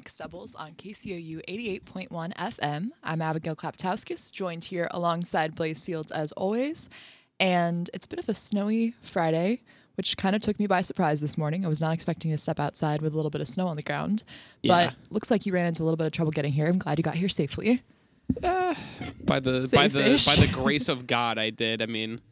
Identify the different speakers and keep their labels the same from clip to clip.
Speaker 1: Mixed Doubles on KCOU 88.1 FM. I'm Abigail Klaptowskis, joined here alongside Blaise Fields as always. And it's a bit of a snowy Friday, which kind of took me by surprise this morning. I was not expecting to step outside with a little bit of snow on the ground.
Speaker 2: Yeah.
Speaker 1: But looks like you ran into a little bit of trouble getting here. I'm glad you got here safely.
Speaker 2: Eh, by the by the
Speaker 1: Safe-ish.
Speaker 2: by the grace of God, I did. I mean,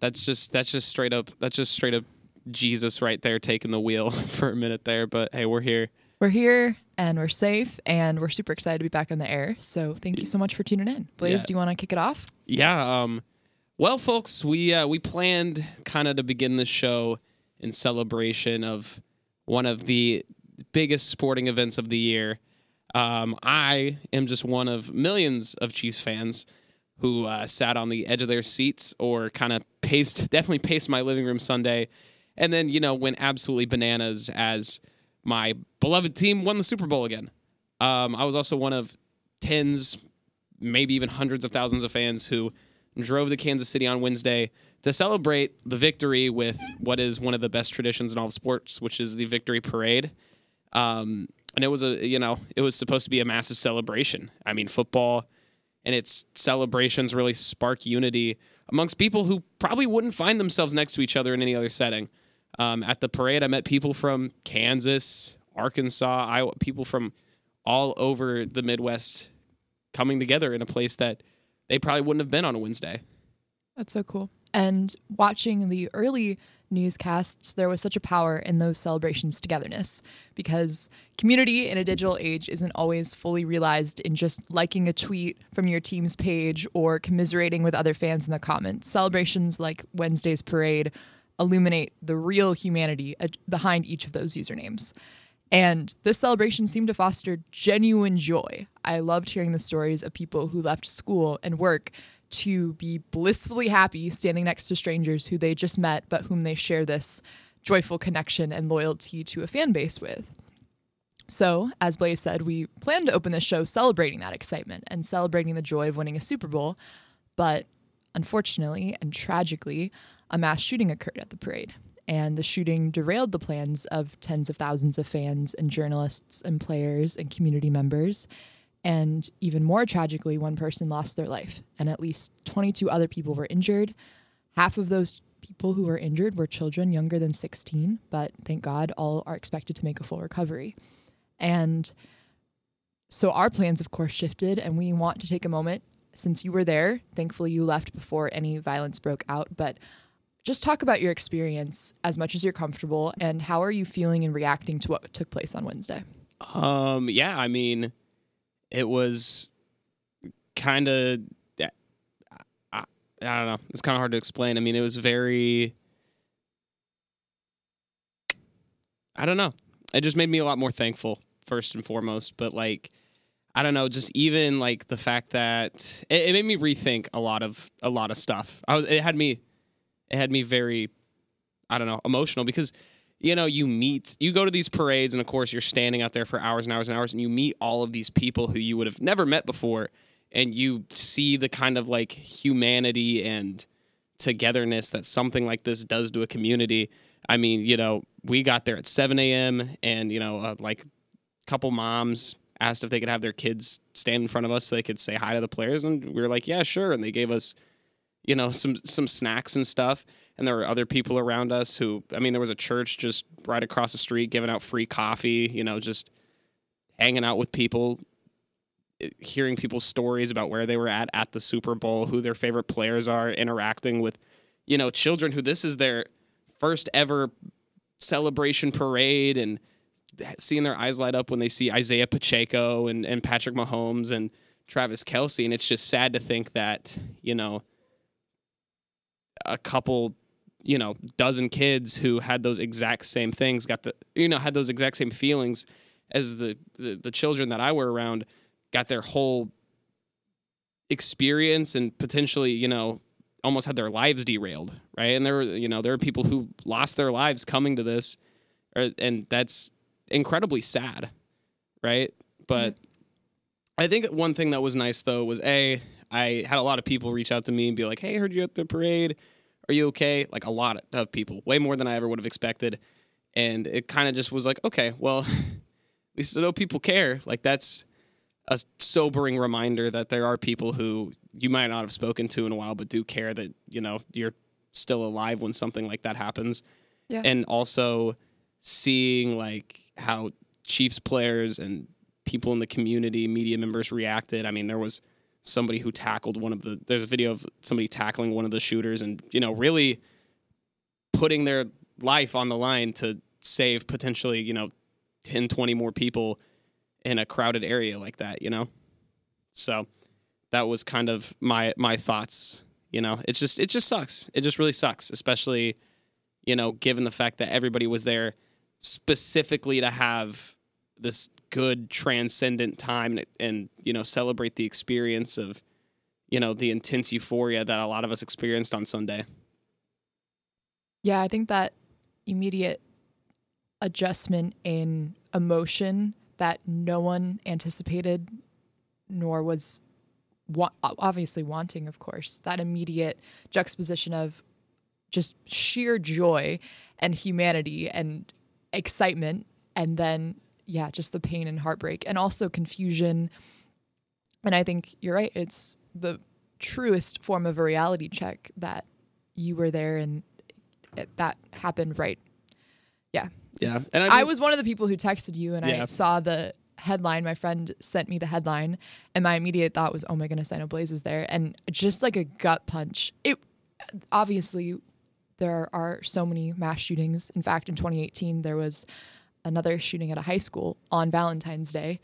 Speaker 2: that's just that's just straight up that's just straight up Jesus right there taking the wheel for a minute there. But hey, we're here.
Speaker 1: We're here and we're safe and we're super excited to be back on the air. So thank you so much for tuning in. Blaise,
Speaker 2: Yeah.
Speaker 1: do you want to kick it off?
Speaker 2: Yeah. Um. Well, folks, we uh, we planned kind of to begin the show in celebration of one of the biggest sporting events of the year. Um, I am just one of millions of Chiefs fans who uh, sat on the edge of their seats or kind of paced, definitely paced my living room Sunday, and then you know went absolutely bananas as my beloved team won the Super Bowl again. Um, I was also one of tens, maybe even hundreds of thousands of fans who drove to Kansas City on Wednesday to celebrate the victory with what is one of the best traditions in all of sports, which is the victory parade. Um, and it was a, you know, it was supposed to be a massive celebration. I mean, football and its celebrations really spark unity amongst people who probably wouldn't find themselves next to each other in any other setting. Um, at the parade, I met people from Kansas, Arkansas, Iowa, people from all over the Midwest coming together in a place that they probably wouldn't have been on a Wednesday.
Speaker 1: That's so cool. And watching the early newscasts, there was such a power in those celebrations' togetherness because community in a digital age isn't always fully realized in just liking a tweet from your team's page or commiserating with other fans in the comments. Celebrations like Wednesday's parade illuminate the real humanity uh, behind each of those usernames. And this celebration seemed to foster genuine joy. I loved hearing the stories of people who left school and work to be blissfully happy standing next to strangers who they just met, but whom they share this joyful connection and loyalty to a fan base with. So, as Blaise said, we plan to open this show celebrating that excitement and celebrating the joy of winning a Super Bowl. But unfortunately and tragically, a mass shooting occurred at the parade. And the shooting derailed the plans of tens of thousands of fans and journalists and players and community members. And even more tragically, one person lost their life, and at least 22 other people were injured. Half of those people who were injured were children younger than 16, but thank God all are expected to make a full recovery. And so our plans, of course, shifted, and we want to take a moment since you were there. Thankfully, you left before any violence broke out, but just talk about your experience as much as you're comfortable and how are you feeling and reacting to what took place on Wednesday?
Speaker 2: Um, yeah, I mean, it was kind of, I, I, don't know. It's kind of hard to explain. I mean, it was very, I don't know. It just made me a lot more thankful, first and foremost. But like, I don't know, just even like the fact that it, it made me rethink a lot of a lot of stuff. I was, it had me, it had me very, I don't know, emotional because you know, you meet, you go to these parades, and of course, you're standing out there for hours and hours and hours, and you meet all of these people who you would have never met before, and you see the kind of like humanity and togetherness that something like this does to a community. I mean, you know, we got there at 7 a.m., and, you know, uh, like a couple moms asked if they could have their kids stand in front of us so they could say hi to the players, and we were like, yeah, sure. And they gave us, you know, some some snacks and stuff. And there were other people around us who i mean there was a church just right across the street giving out free coffee you know just hanging out with people eh, hearing people's stories about where they were at at the super bowl who their favorite players are interacting with you know children who this is their first ever celebration parade and seeing their eyes light up when they see isaiah pacheco and, and patrick mahomes and travis kelce and it's just sad to think that you know a couple you know dozen kids who had those exact same things got the you know had those exact same feelings as the the, the children that I were around got their whole experience and potentially you know almost had their lives derailed right? And there were you know there are people who lost their lives coming to this or, and that's incredibly sad right? But mm-hmm. I think one thing that was nice though was a I had a lot of people reach out to me and be like, "Hey, I heard you at the parade. Are you okay?" Like a lot of people, way more than I ever would have expected. And it kind of just was like, okay, well, at least I know people care. Like that's a sobering reminder that there are people who you might not have spoken to in a while, but do care that you know you're still alive when something like that happens.
Speaker 1: Yeah.
Speaker 2: And also seeing like how Chiefs players and people in the community, media members reacted. I mean, there was somebody who tackled one of the. There's a video of somebody tackling one of the shooters, and you know, really putting their life on the line to save potentially, you know, 10, 20 more people in a crowded area like that, you know? So that was kind of my my thoughts, you know. It's just it just sucks. It just really sucks, especially you know, given the fact that everybody was there specifically to have this good transcendent time and, and you know, celebrate the experience of you know, the intense euphoria that a lot of us experienced on Sunday.
Speaker 1: Yeah, I think that immediate adjustment in emotion that no one anticipated, nor was wa- obviously wanting, of course, that immediate juxtaposition of just sheer joy and humanity and excitement, and then, yeah, just the pain and heartbreak, and also confusion. And I think you're right. It's the truest form of a reality check that you were there and it, that happened right. Yeah.
Speaker 2: Yeah.
Speaker 1: It's-
Speaker 2: And I
Speaker 1: I, was one of the people who texted you and I saw the headline. My friend sent me the headline and my immediate thought was, oh my goodness, I know Blaise is there. And just like a gut punch. It obviously there are so many mass shootings. In fact, in 2018, there was another shooting at a high school on Valentine's Day,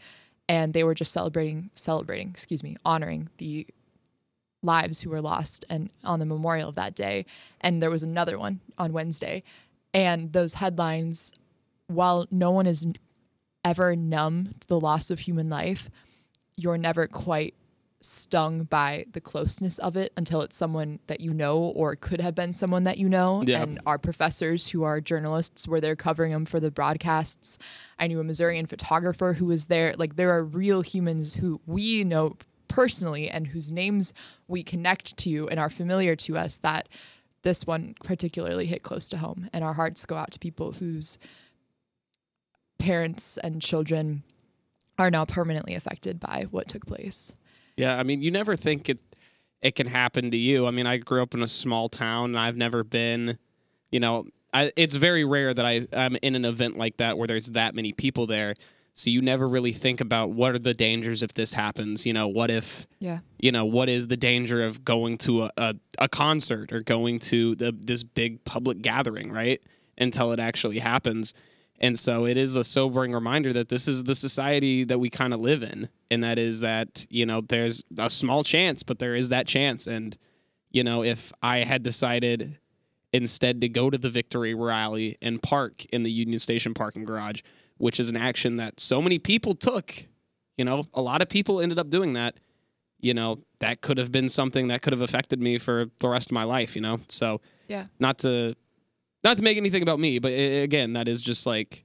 Speaker 1: and they were just celebrating, celebrating, excuse me, honoring the lives who were lost and on the memorial of that day. And there was another one on Wednesday. And those headlines, while no one is ever numb to the loss of human life, you're never quite stung by the closeness of it until it's someone that you know or could have been someone that you know.
Speaker 2: Yeah.
Speaker 1: And our professors who are journalists were there covering them for the broadcasts. I knew a Missourian photographer who was there. Like there are real humans who we know personally and whose names we connect to and are familiar to us that this one particularly hit close to home. And our hearts go out to people whose parents and children are now permanently affected by what took place.
Speaker 2: Yeah, I mean, you never think it it can happen to you. I mean, I grew up in a small town, and I've never been, you know, I, it's very rare that I I'm in an event like that where there's that many people there. So you never really think about what are the dangers if this happens. You know, what if
Speaker 1: Yeah.
Speaker 2: you know what is the danger of going to a, a, a concert or going to the this big public gathering, right? Until it actually happens. And so it is a sobering reminder that this is the society that we kind of live in. And that is that, you know, there's a small chance, but there is that chance. And, you know, if I had decided instead to go to the victory rally and park in the Union Station parking garage, which is an action that so many people took, you know, a lot of people ended up doing that. You know, that could have been something that could have affected me for the rest of my life, you know? So,
Speaker 1: Yeah.
Speaker 2: not to not to make anything about me, but i again, that is just like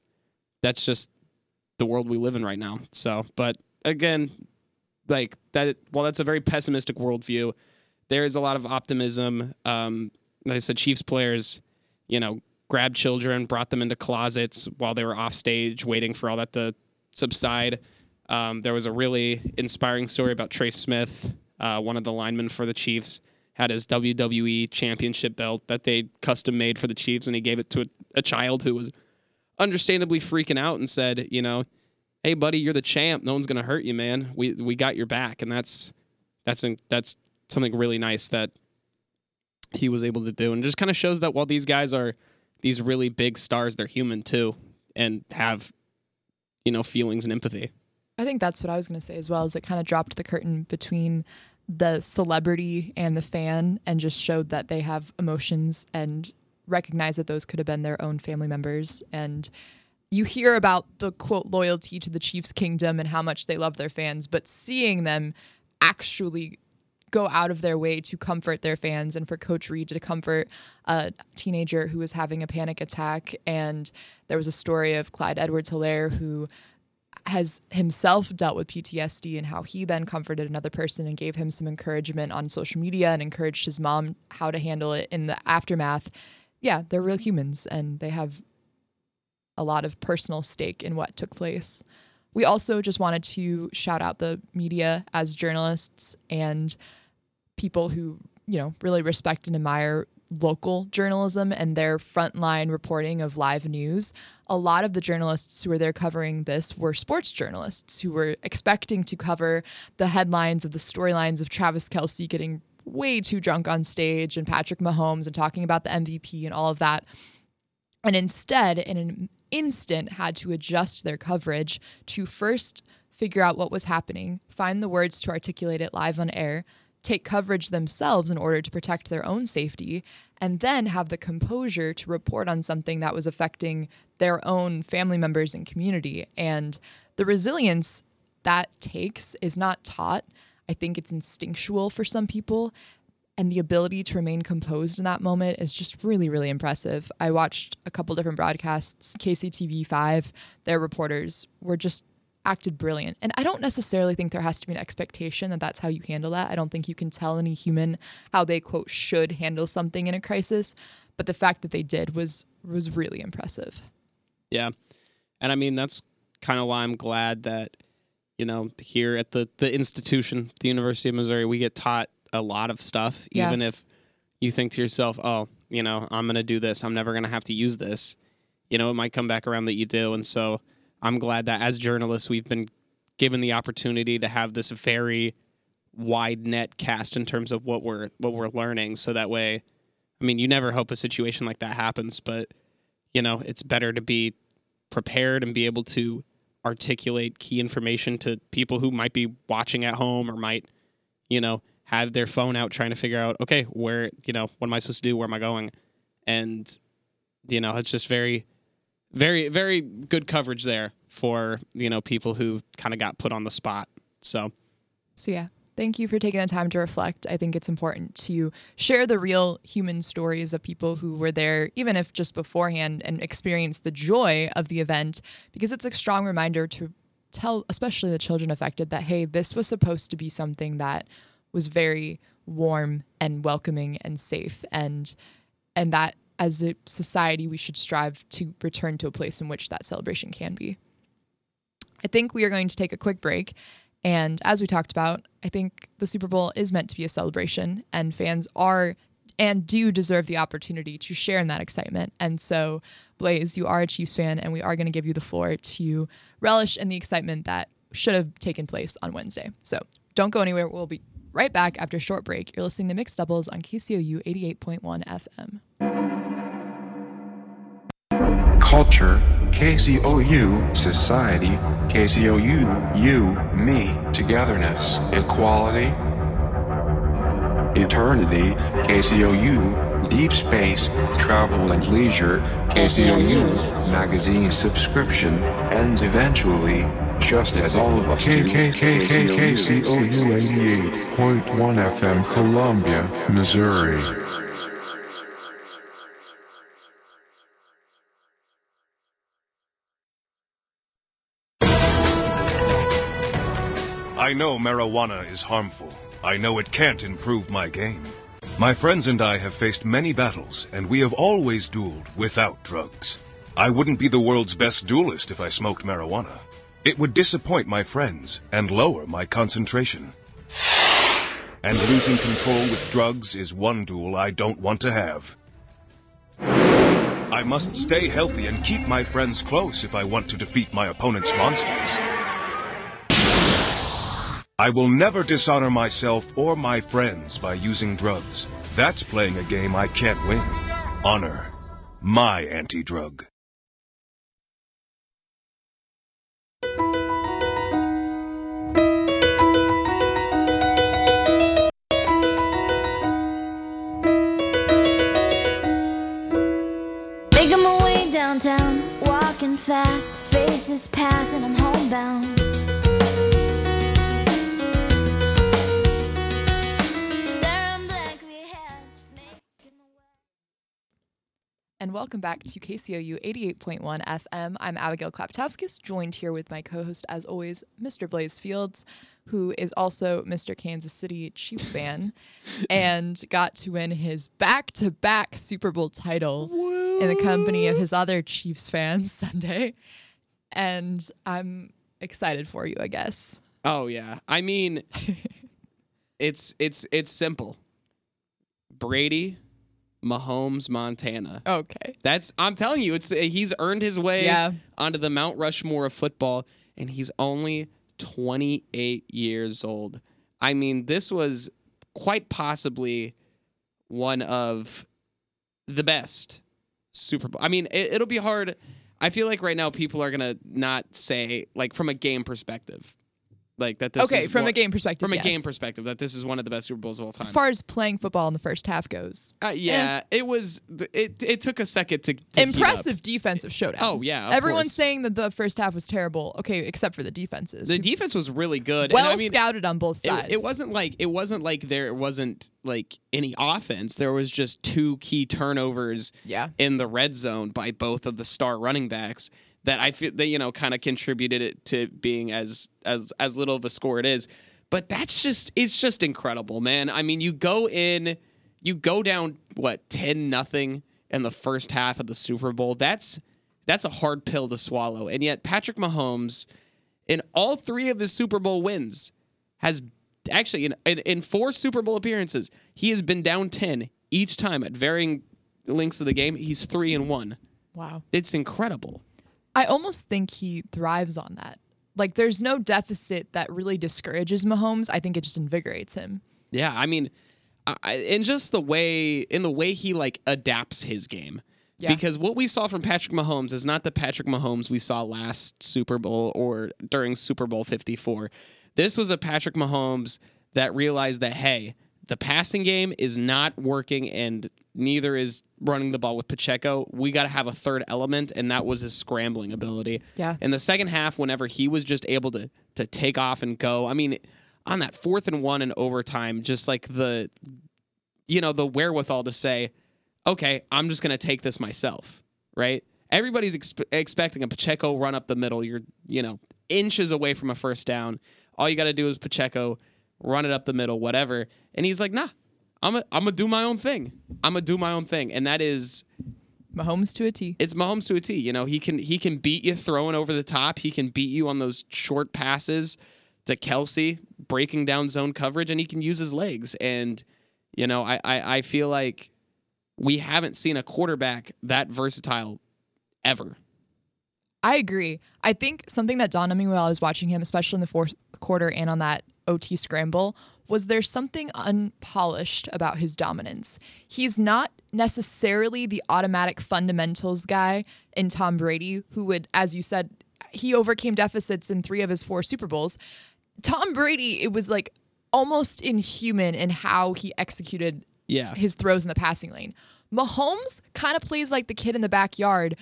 Speaker 2: that's just the world we live in right now. So, but again, like that. While that's a very pessimistic worldview, there is a lot of optimism. Um, like I said, Chiefs players, you know, grabbed children, brought them into closets while they were off stage, waiting for all that to subside. Um, there was a really inspiring story about Trey Smith, uh, one of the linemen for the Chiefs, had his WWE championship belt that they custom made for the Chiefs, and he gave it to a, a child who was understandably freaking out and said, you know, hey buddy, you're the champ. No one's gonna hurt you, man. We we got your back, and that's that's that's something really nice that he was able to do, and it just kind of shows that while these guys are these really big stars, they're human too, and have you know feelings and empathy.
Speaker 1: I think that's what I was going to say as well. Is it kind of dropped the curtain between the celebrity and the fan, and just showed that they have emotions and recognize that those could have been their own family members. And you hear about the quote loyalty to the Chiefs kingdom and how much they love their fans, but seeing them actually go out of their way to comfort their fans and for Coach Reid to comfort a teenager who was having a panic attack. And there was a story of Clyde Edwards Helaire who has himself dealt with PTSD and how he then comforted another person and gave him some encouragement on social media and encouraged his mom how to handle it in the aftermath. Yeah, they're real humans and they have a lot of personal stake in what took place. we also just wanted to shout out the media as journalists and people who, you know, really respect and admire local journalism and their frontline reporting of live news. A lot of the journalists who were there covering this were sports journalists who were expecting to cover the headlines of the storylines of Travis Kelce getting way too drunk on stage and Patrick Mahomes and talking about the MVP and all of that. And instead, in an instant, had to adjust their coverage to first figure out what was happening, find the words to articulate it live on air, take coverage themselves in order to protect their own safety, and then have the composure to report on something that was affecting their own family members and community. And the resilience that takes is not taught. I think it's instinctual for some people. And the ability to remain composed in that moment is just really, really impressive. I watched a couple different broadcasts, KCTV5, their reporters were just acted brilliant. And I don't necessarily think there has to be an expectation that that's how you handle that. I don't think you can tell any human how they quote should handle something in a crisis, but the fact that they did was was really impressive.
Speaker 2: Yeah. And I mean that's kind of why I'm glad that you know here at the the institution, the University of Missouri, we get taught a lot of stuff
Speaker 1: Yeah.
Speaker 2: even if you think to yourself, "Oh, you know, I'm going to do this. I'm never going to have to use this." You know, it might come back around that you do. And so I'm glad that as journalists, we've been given the opportunity to have this very wide net cast in terms of what we're what we're learning. So that way, I mean, you never hope a situation like that happens, but you know, it's better to be prepared and be able to articulate key information to people who might be watching at home or might, you know, have their phone out trying to figure out, okay, where, you know, what am I supposed to do? Where am I going? And, you know, it's just very, very, very good coverage there for, you know, people who kind of got put on the spot. So,
Speaker 1: So, yeah, thank you for taking the time to reflect. I think it's important to share the real human stories of people who were there, even if just beforehand, and experience the joy of the event, because it's a strong reminder to tell, especially the children affected, that, hey, this was supposed to be something that was very warm and welcoming and safe. And, and that as a society, we should strive to return to a place in which that celebration can be. I think we are going to take a quick break. And as we talked about, I think the Super Bowl is meant to be a celebration, and fans are and do deserve the opportunity to share in that excitement. And so, Blaise, you are a Chiefs fan, and we are going to give you the floor to relish in the excitement that should have taken place on Wednesday. So, don't go anywhere. We'll be right back after a short break. You're listening to Mixed Doubles on KCOU 88.1 FM.
Speaker 3: Culture, KCOU, Society, KCOU, you, me, Togetherness, Equality, Eternity, KCOU, Deep Space, Travel and Leisure, KCOU, Magazine subscription, ends eventually, just as all of us do.
Speaker 4: KCOU 88.1 FM Columbia, Missouri.
Speaker 5: Know marijuana is harmful. I know it can't improve my game. My friends and I have faced many battles, and we have always dueled without drugs. I wouldn't be the world's best duelist if I smoked marijuana. It would disappoint my friends and lower my concentration. And losing control with drugs is one duel I don't want to have. I must stay healthy and keep my friends close if I want to defeat my opponent's monsters. I will never dishonor myself or my friends by using drugs. That's playing a game I can't win. Honor. My anti-drug.
Speaker 6: Making my way downtown, walking fast, faces pass, and I'm homebound.
Speaker 1: And welcome back to KCOU 88.1 FM. I'm Abigail Klaptowskis, joined here with my co host, as always, Mr. Blaise Fields, who is also Mr. Kansas City Chiefs fan and got to win his back to back Super Bowl title in the company of his other Chiefs fans Sunday. And I'm excited for you, I guess.
Speaker 2: Oh yeah. I mean it's it's it's simple. Brady, Mahomes, Montana.
Speaker 1: Okay.
Speaker 2: That's I'm telling you, it's he's earned his way
Speaker 1: Yeah.
Speaker 2: onto the Mount Rushmore of football, and he's only 28 years old. I mean, this was quite possibly one of the best Super Bowl. I mean, it, it'll be hard. I feel like right now people are gonna not say like from a game perspective, like that. This
Speaker 1: Okay,
Speaker 2: is
Speaker 1: from a game perspective.
Speaker 2: From a
Speaker 1: yes.
Speaker 2: game perspective, that this is one of the best Super Bowls of all time.
Speaker 1: As far as playing football in the first half goes,
Speaker 2: uh, yeah, it was. It it took a second to, to
Speaker 1: impressive defensive showdown.
Speaker 2: Oh, yeah,
Speaker 1: everyone's
Speaker 2: course.
Speaker 1: saying that the first half was terrible. Okay, except for the defenses.
Speaker 2: The defense was really good.
Speaker 1: well
Speaker 2: and I mean,
Speaker 1: scouted on both
Speaker 2: it,
Speaker 1: sides.
Speaker 2: it wasn't like it wasn't like there wasn't like any offense. There was just two key turnovers
Speaker 1: Yeah.
Speaker 2: in the red zone by both of the star running backs that I feel that you know kind of contributed it to being as as as little of a score it is. But that's just it's just incredible, man. I mean, you go in, you go down what ten nothing in the first half of the Super Bowl. That's that's a hard pill to swallow, and yet Patrick Mahomes in all three of his Super Bowl wins has actually in, in, in four Super Bowl appearances, he has been down 10 each time at varying lengths of the game. He's 3 and 1.
Speaker 1: wow.
Speaker 2: It's incredible.
Speaker 1: I almost think he thrives on that. Like, there's no deficit that really discourages Mahomes. I think it just invigorates him.
Speaker 2: Yeah, I mean I, in just the way in the way he like adapts his game.
Speaker 1: Yeah.
Speaker 2: Because what we saw from Patrick Mahomes is not the Patrick Mahomes we saw last Super Bowl or during Super Bowl 54. This was a Patrick Mahomes that realized that hey, the passing game is not working and neither is running the ball with Pacheco. We got to have a third element and that was his scrambling ability.
Speaker 1: Yeah.
Speaker 2: In the second half whenever he was just able to to take off and go. I mean, on that fourth and one in overtime, just like the you know, the wherewithal to say, okay, I'm just going to take this myself, right? Everybody's exp- expecting a Pacheco run up the middle. You're, you know, inches away from a first down. All you got to do is Pacheco run it up the middle, whatever. And he's like, nah, I'm going I'm to do my own thing. I'm going to do my own thing. And that is,
Speaker 1: Mahomes to a T.
Speaker 2: it's Mahomes to a T. You know, he can he can beat you throwing over the top. He can beat you on those short passes to Kelce, breaking down zone coverage, and he can use his legs. And you know, I I, I feel like we haven't seen a quarterback that versatile ever.
Speaker 1: I agree. I think something that dawned on me while I was watching him, especially in the fourth quarter and on that OT scramble, was there's something unpolished about his dominance. He's not necessarily the automatic fundamentals guy in Tom Brady, who would, as you said, he overcame deficits in three of his four Super Bowls. Tom Brady, it was like almost inhuman in how he executed
Speaker 2: Yeah.
Speaker 1: his throws in the passing lane. Mahomes kind of plays like the kid in the backyard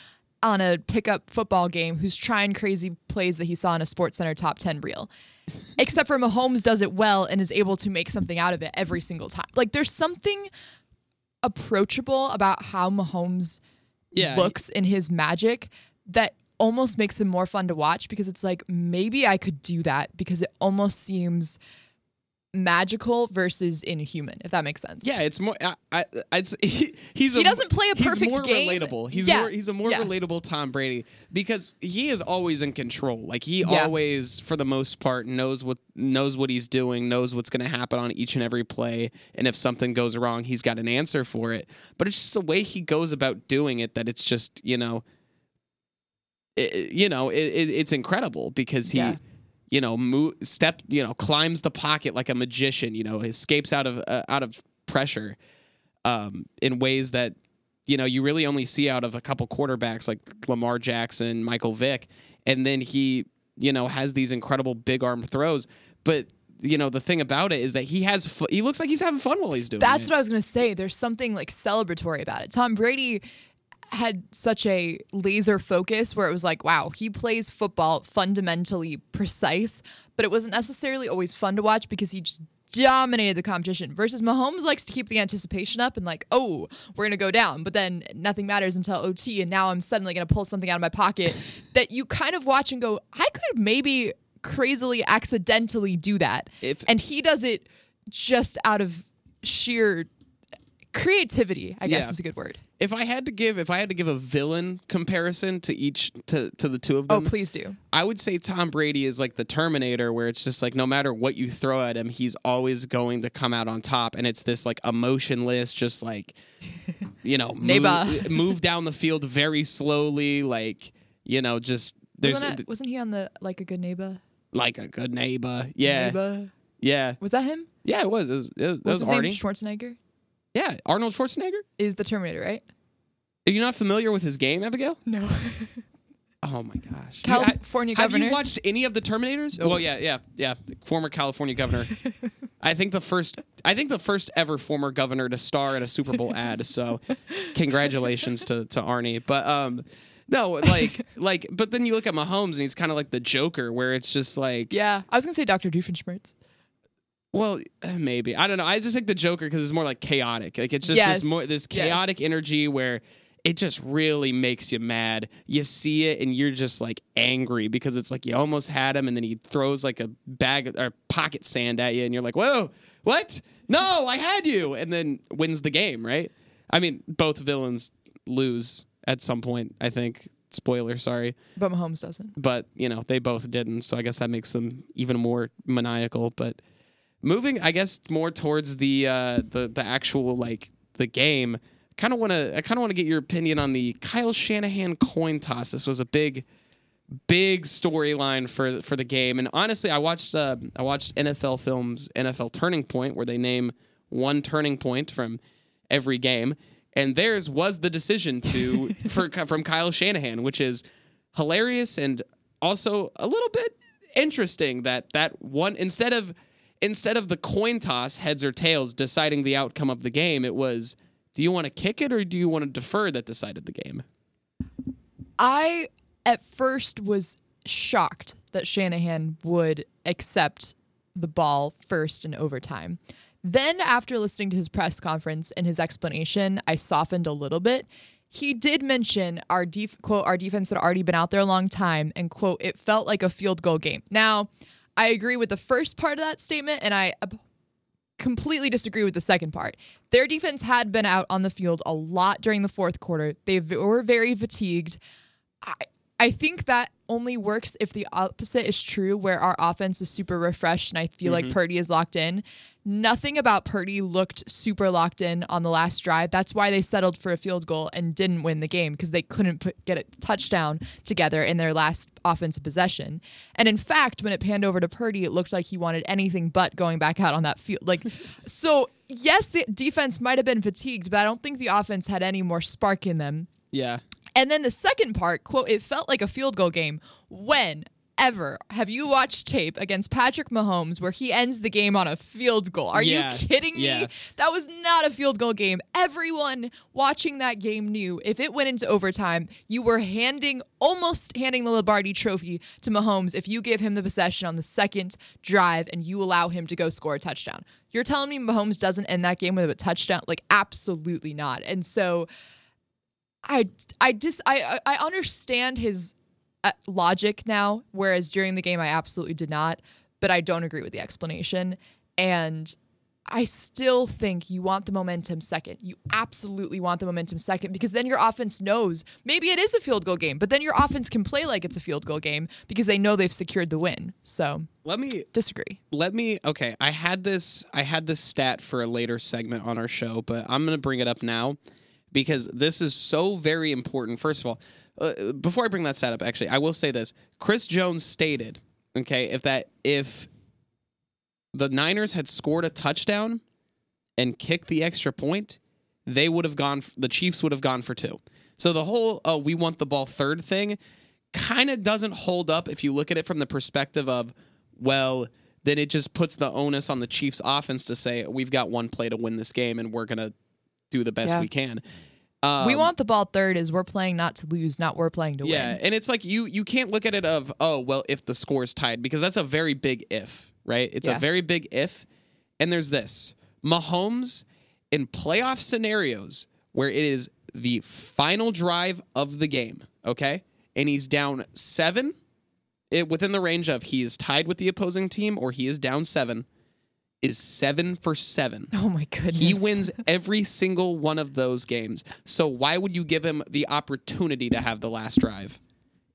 Speaker 1: on a pickup football game who's trying crazy plays that he saw in a Sports Center top 10 reel. Except for Mahomes does it well and is able to make something out of it every single time. Like there's something approachable about how Mahomes
Speaker 2: Yeah.
Speaker 1: looks in his magic that almost makes him more fun to watch because it's like maybe I could do that because it almost seems magical versus inhuman, if that makes sense.
Speaker 2: Yeah, it's more. I, I, it's, he, he's
Speaker 1: He
Speaker 2: a,
Speaker 1: doesn't play a
Speaker 2: he's
Speaker 1: perfect
Speaker 2: more
Speaker 1: game.
Speaker 2: relatable. He's
Speaker 1: Yeah,
Speaker 2: more. He's a more
Speaker 1: yeah.
Speaker 2: relatable Tom Brady because he is always in control. Like he
Speaker 1: Yeah.
Speaker 2: always, for the most part, knows what knows what he's doing, knows what's going to happen on each and every play, and if something goes wrong, he's got an answer for it. But it's just the way he goes about doing it that it's just you know, it, you know, it, it, it's incredible because he. You know, move, step, you know, climbs the pocket like a magician. You know, escapes out of uh, out of pressure um, in ways that you know you really only see out of a couple quarterbacks like Lamar Jackson, Michael Vick, and then he, you know, has these incredible big arm throws. But you know, the thing about it is that he has, fu- he looks like he's having fun while he's doing
Speaker 1: That's
Speaker 2: it.
Speaker 1: what I was going to say. There's something like celebratory about it. Tom Brady had such a laser focus where it was like, wow, he plays football fundamentally precise, but it wasn't necessarily always fun to watch because he just dominated the competition. Versus Mahomes likes to keep the anticipation up and like, oh, we're gonna go down, but then nothing matters until OT, and now I'm suddenly gonna pull something out of my pocket that you kind of watch and go, I could maybe crazily accidentally do that,
Speaker 2: If-
Speaker 1: and he does it just out of sheer creativity. I guess
Speaker 2: Yeah.
Speaker 1: is a good word.
Speaker 2: If I had to give if I had to give a villain comparison to each to to the two of
Speaker 1: oh,
Speaker 2: them.
Speaker 1: Oh, please do.
Speaker 2: I would say Tom Brady is like the Terminator, where it's just like no matter what you throw at him, he's always going to come out on top, and it's this like emotionless, just like you know, move, move down the field very slowly, like you know, just there's
Speaker 1: Wasn't, wasn't he on the like a good neighbor?
Speaker 2: like a good neighbor, yeah,
Speaker 1: Neighbor.
Speaker 2: yeah,
Speaker 1: Was that him?
Speaker 2: yeah. It was, it was, it was,
Speaker 1: What's
Speaker 2: was
Speaker 1: his name?
Speaker 2: Arnie,
Speaker 1: Schwarzenegger
Speaker 2: yeah, Arnold Schwarzenegger.
Speaker 1: is the Terminator, right?
Speaker 2: Are you not familiar with his game, Abigail?
Speaker 1: No.
Speaker 2: Oh my gosh,
Speaker 1: California
Speaker 2: Have
Speaker 1: governor.
Speaker 2: you watched any of the Terminators? Well, yeah, yeah, yeah. Former California governor. I think the first. I think the first ever former governor to star in a Super Bowl ad. So, congratulations to to Arnie. But um, no, like like. But then you look at Mahomes and he's kind of like the Joker, where it's just like,
Speaker 1: yeah, I was gonna say Dr. Doofenshmirtz.
Speaker 2: well, eh, maybe I don't know. I just think the Joker because it's more like chaotic. Like it's just
Speaker 1: Yes,
Speaker 2: this more this
Speaker 1: yes.
Speaker 2: chaotic energy where. It just really makes you mad. You see it and you're just like angry because it's like you almost had him and then he throws like a bag or pocket sand at you and you're like, whoa, what? No, I had you. And then wins the game, right? I mean, both villains lose at some point, I think. Spoiler, sorry.
Speaker 1: But Mahomes doesn't.
Speaker 2: But, you know, they both didn't. So I guess that makes them even more maniacal. But moving, I guess, more towards the uh, the the actual like the game. Kind of want to. I kind of want to get your opinion on the Kyle Shanahan coin toss. This was a big, big storyline for for the game. And honestly, I watched uh, I watched NFL Films NFL Turning Point, where they name one turning point from every game, and theirs was the decision to for from Kyle Shanahan, which is hilarious and also a little bit interesting that that one instead of instead of the coin toss heads or tails deciding the outcome of the game it was do you want to kick it or do you want to defer that decided the game
Speaker 1: I at first was shocked that Shanahan would accept the ball first in overtime. Then, after listening to his press conference and his explanation, I softened a little bit. He did mention our def- quote our defense had already been out there a long time and quote it felt like a field goal game. Now, I agree with the first part of that statement and I ab- completely disagree with the second part. Their defense had been out on the field a lot during the fourth quarter. They were very fatigued. I I think that only works if the opposite is true, where our offense is super refreshed and I feel like mm-hmm. Purdy is locked in. Nothing about Purdy looked super locked in on the last drive. That's why they settled for a field goal and didn't win the game because they couldn't put, get a touchdown together in their last offensive possession. And in fact, when it panned over to Purdy, it looked like he wanted anything but going back out on that field. Like, so yes, the defense might have been fatigued, but I don't think the offense had any more spark in them.
Speaker 2: yeah
Speaker 1: And then the second part, quote, it felt like a field goal game. When ever have you watched tape against Patrick Mahomes where he ends the game on a field goal? Are
Speaker 2: Yeah,
Speaker 1: you kidding me?
Speaker 2: yeah.
Speaker 1: That was not a field goal game. Everyone watching that game knew if it went into overtime, you were handing almost handing the Lombardi trophy to Mahomes if you give him the possession on the second drive and you allow him to go score a touchdown. You're telling me Mahomes doesn't end that game with a touchdown? Like absolutely not. And so I I dis I I I understand his uh, logic now, whereas during the game I absolutely did not. But I don't agree with the explanation, and I still think you want the momentum second. You absolutely want the momentum second because then your offense knows maybe it is a field goal game, but then your offense can play like it's a field goal game because they know they've secured the win. So
Speaker 2: let me
Speaker 1: disagree.
Speaker 2: let me okay i had this i had this stat for a later segment on our show but i'm gonna bring it up now because this is so very important. First of all uh, before i bring that stat up actually i will say this. Chris jones stated okay if that if the niners had scored a touchdown and kicked the extra point they would have gone the chiefs would have gone for two. So the whole oh we want the ball third thing kind of doesn't hold up if you look at it from the perspective of, well, then it just puts the onus on the Chiefs offense to say, we've got one play to win this game and we're going to do the best
Speaker 1: Yeah.
Speaker 2: we can.
Speaker 1: we um, want the ball third is we're playing not to lose, not we're playing to
Speaker 2: Yeah,
Speaker 1: win.
Speaker 2: Yeah, and it's like you you can't look at it of, oh, well, if the score's tied because that's a very big if, right? It's
Speaker 1: Yeah.
Speaker 2: a very big if. And there's this. Mahomes in playoff scenarios where it is the final drive of the game, okay? And he's down 7 it, within the range of he is tied with the opposing team or he is down 7 is seven for seven.
Speaker 1: Oh my goodness.
Speaker 2: He wins every single one of those games. So why would you give him the opportunity to have the last drive?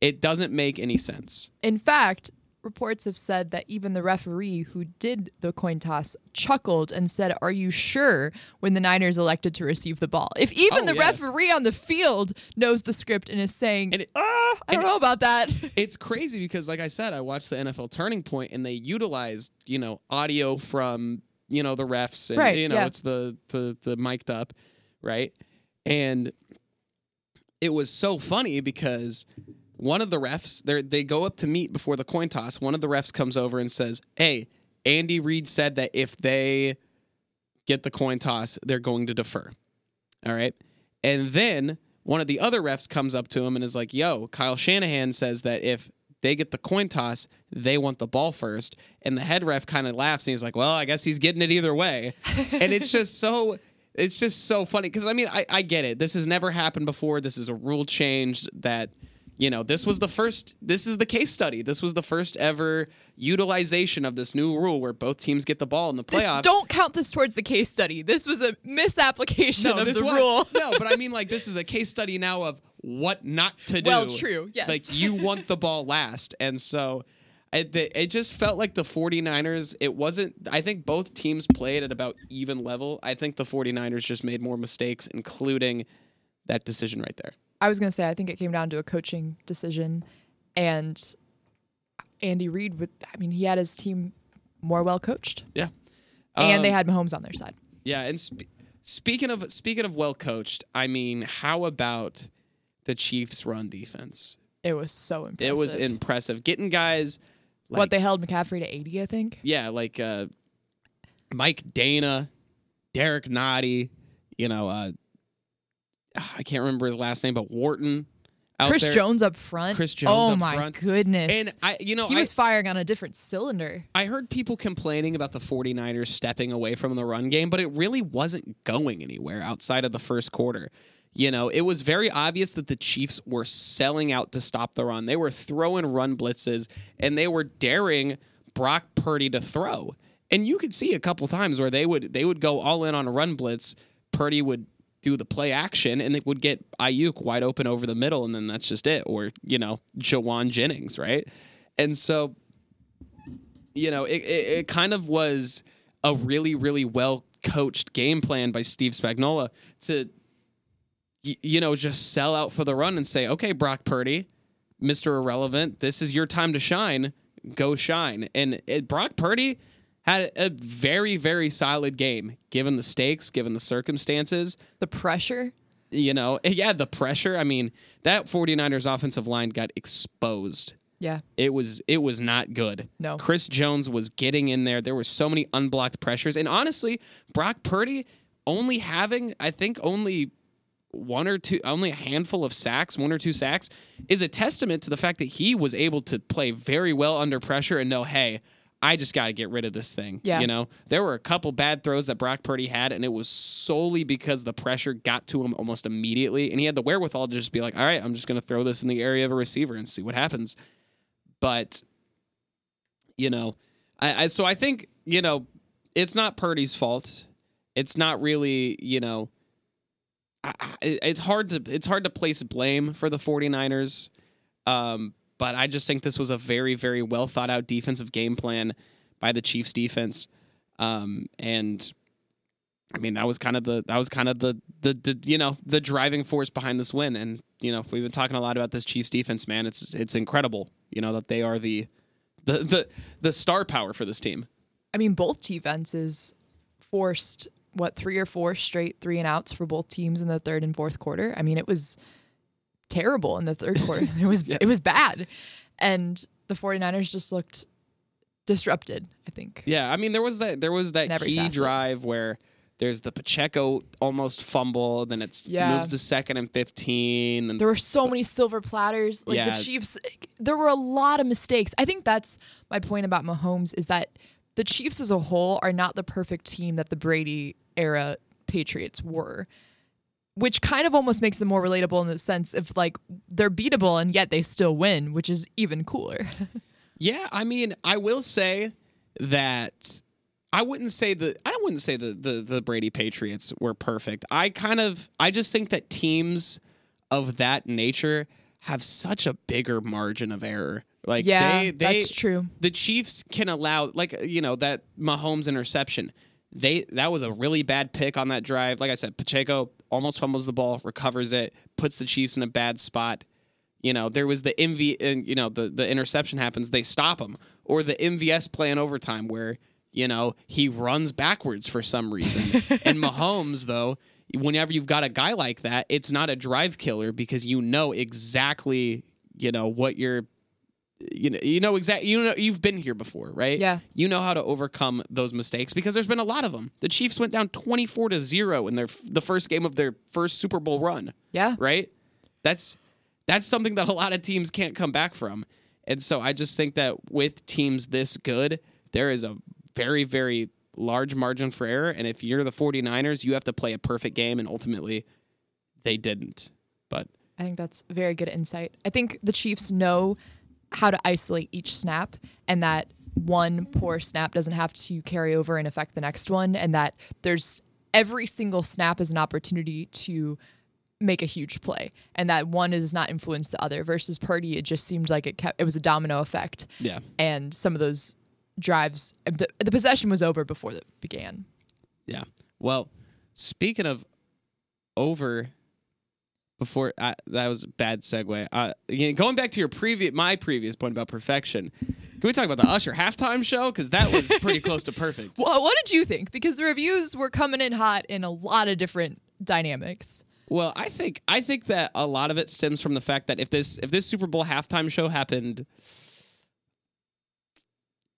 Speaker 2: It doesn't make any sense.
Speaker 1: In fact, reports have said that even the referee who did the coin toss chuckled and said, Are you sure? when the Niners elected to receive the ball. If even
Speaker 2: Oh,
Speaker 1: the
Speaker 2: yeah.
Speaker 1: referee on the field knows the script and is saying,
Speaker 2: And it-
Speaker 1: "Ah, I don't know about that.
Speaker 2: It's crazy because, like I said, I watched the NFL Turning Point and they utilized, you know, audio from, you know, the refs and
Speaker 1: Right,
Speaker 2: you know,
Speaker 1: yeah.
Speaker 2: it's the the the mic'd up, right? And it was so funny because one of the refs, they they go up to meet before the coin toss. One of the refs comes over and says, "Hey, Andy Reid said that if they get the coin toss, they're going to defer." All right. And then one of the other refs comes up to him and is like, yo, Kyle Shanahan says that if they get the coin toss, they want the ball first. And the head ref kind of laughs and he's like, well, I guess he's getting it either way. and it's just so. It's just so funny because I mean I, I get it. This has never happened before. This is a rule change that you know this was the first. This is the case study. This was the first ever utilization of this new rule where both teams get the ball in the
Speaker 1: This-
Speaker 2: playoffs.
Speaker 1: don't count this towards the case study. This was a misapplication of
Speaker 2: this
Speaker 1: the
Speaker 2: was-
Speaker 1: rule.
Speaker 2: no, but I mean, like, this is a case study now of what not to do.
Speaker 1: Well, true, yes.
Speaker 2: Like, you want the ball last. And so it, it just felt like the 49ers, it wasn't, I think both teams played at about even level. I think the 49ers just made more mistakes, including that decision right there.
Speaker 1: I was going to say, I think it came down to a coaching decision. And Andy Reid, would, I mean, he had his team more well coached.
Speaker 2: Yeah.
Speaker 1: and they
Speaker 2: Um,
Speaker 1: had Mahomes on their side.
Speaker 2: Yeah, and sp- speaking of speaking of well coached, I mean, how about the Chiefs' run defense?
Speaker 1: It was so impressive.
Speaker 2: It was impressive. Getting guys like
Speaker 1: what they held McCaffrey to 80, I think.
Speaker 2: yeah, like uh, Mike Danna, Derrick Nnadi, you know, uh, Ah, I can't remember his last name, but Wharton. Out
Speaker 1: Chris
Speaker 2: there.
Speaker 1: Jones up front.
Speaker 2: Chris Jones
Speaker 1: Oh
Speaker 2: up
Speaker 1: my
Speaker 2: front.
Speaker 1: goodness.
Speaker 2: And I, you know,
Speaker 1: he
Speaker 2: I,
Speaker 1: was firing on a different cylinder.
Speaker 2: I heard people complaining about the 49ers stepping away from the run game, but it really wasn't going anywhere outside of the first quarter. You know, it was very obvious that the Chiefs were selling out to stop the run. They were throwing run blitzes and they were daring Brock Purdy to throw. And you could see a couple times where they would they would go all in on a run blitz. Purdy would do the play action and they would get Aiyuk wide open over the middle and then that's just it. Or, you know, Jauan Jennings, right? And so you know, it, it, it kind of was a really, really well coached game plan by Steve Spagnuolo to, you know, just sell out for the run and say, okay, Brock Purdy, Mr. Irrelevant, this is your time to shine. Go shine. And it, Brock Purdy had a very, very solid game given the stakes, given the circumstances
Speaker 1: The pressure.
Speaker 2: you know, yeah, the pressure. I mean, that 49ers offensive line got exposed.
Speaker 1: Yeah.
Speaker 2: It was it was not good.
Speaker 1: No.
Speaker 2: Chris Jones was getting in there. There were so many unblocked pressures. And honestly, Brock Purdy only having, I think only one or two only a handful of sacks, one or two sacks, is a testament to the fact that he was able to play very well under pressure and know, hey, I just got to get rid of this thing.
Speaker 1: Yeah.
Speaker 2: You know, there were a couple bad throws that Brock Purdy had, and it was solely because the pressure got to him almost immediately. And he had the wherewithal to just be like, all right, I'm just going to throw this in the area of a receiver and see what happens. But, you know, I, I so I think, you know, it's not Purdy's fault. It's not really, you know, I, I- it's hard to it's hard to place blame for the 49ers. Um, but I just think this was a very, very well thought out defensive game plan by the Chiefs defense. Um, and I mean, that was kind of the that was kind of the, the the you know the driving force behind this win. And you know, we've been talking a lot about this Chiefs defense, man. It's it's incredible. You know that they are the the the the star power for this team.
Speaker 1: I mean, both defenses forced what three or four straight three and outs for both teams in the third and fourth quarter. I mean, it was terrible in the third quarter. It was it was bad. And the 49ers just looked disrupted, I think.
Speaker 2: Yeah, I mean there was that there was that key
Speaker 1: facet.
Speaker 2: drive where there's the Pacheco almost fumble, then it's
Speaker 1: Yeah.
Speaker 2: moves to second and fifteen, and
Speaker 1: There were so many silver platters. Like
Speaker 2: Yeah.
Speaker 1: the Chiefs, there were a lot of mistakes. I think that's my point about Mahomes is that the Chiefs as a whole are not the perfect team that the Brady era Patriots were. Which kind of almost makes them more relatable in the sense of like they're beatable and yet they still win, which is even cooler.
Speaker 2: Yeah, I mean, I will say that I wouldn't say the I wouldn't say the, the the Brady Patriots were perfect. I kind of I just think that teams of that nature have such a bigger margin of error. Like
Speaker 1: Yeah,
Speaker 2: they, they
Speaker 1: that's true.
Speaker 2: The Chiefs can allow like you know that Mahomes interception. They that was a really bad pick on that drive. Like I said, Pacheco almost fumbles the ball, recovers it, puts the Chiefs in a bad spot. You know, there was the MV, and you know, the the interception happens, they stop him, or the MVS play in overtime where you know he runs backwards for some reason. and Mahomes, though, whenever you've got a guy like that, it's not a drive killer because you know exactly you know what you're. You know, you know exactly. You know, you've been here before, right?
Speaker 1: Yeah.
Speaker 2: You know how to overcome those mistakes because there's been a lot of them. The Chiefs went down 24 to zero in their the first game of their first Super Bowl run
Speaker 1: Yeah.
Speaker 2: right? That's that's something that a lot of teams can't come back from. And so I just think that with teams this good, there is a very very large margin for error and if you're the 49ers, you have to play a perfect game and ultimately they didn't. But
Speaker 1: I think that's very good insight. I think the Chiefs know how to isolate each snap and that one poor snap doesn't have to carry over and affect the next one and that there's every single snap is an opportunity to make a huge play and that one is not influence the other versus Purdy it just seemed like it kept it was a domino effect
Speaker 2: yeah.
Speaker 1: and some of those drives the, the possession was over before it began
Speaker 2: Yeah. Well, speaking of over before uh, that was a bad segue. Uh, again, going back to your previous my previous point about perfection. Can we talk about the Usher halftime show cuz that was pretty close to perfect.
Speaker 1: well what did you think because the reviews were coming in hot in a lot of different dynamics
Speaker 2: Well, I think I think that a lot of it stems from the fact that if this if this Super Bowl halftime show happened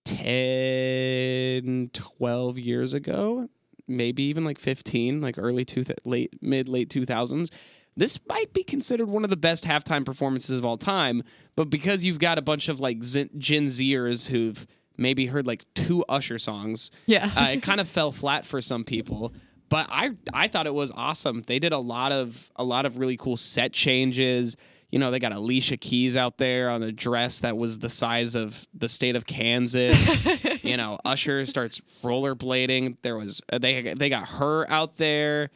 Speaker 2: 10 12 years ago, maybe even like 15, like early two late mid late 2000s, this might be considered one of the best halftime performances of all time, but because you've got a bunch of like Gen Gen Zers who've maybe heard like two Usher songs,
Speaker 1: Yeah.
Speaker 2: uh, it kind of fell flat for some people. But I I thought it was awesome. They did a lot of a lot of really cool set changes. You know, they got Alicia Keys out there on a dress that was the size of the state of Kansas. you know, Usher starts rollerblading. There was they they got her out there,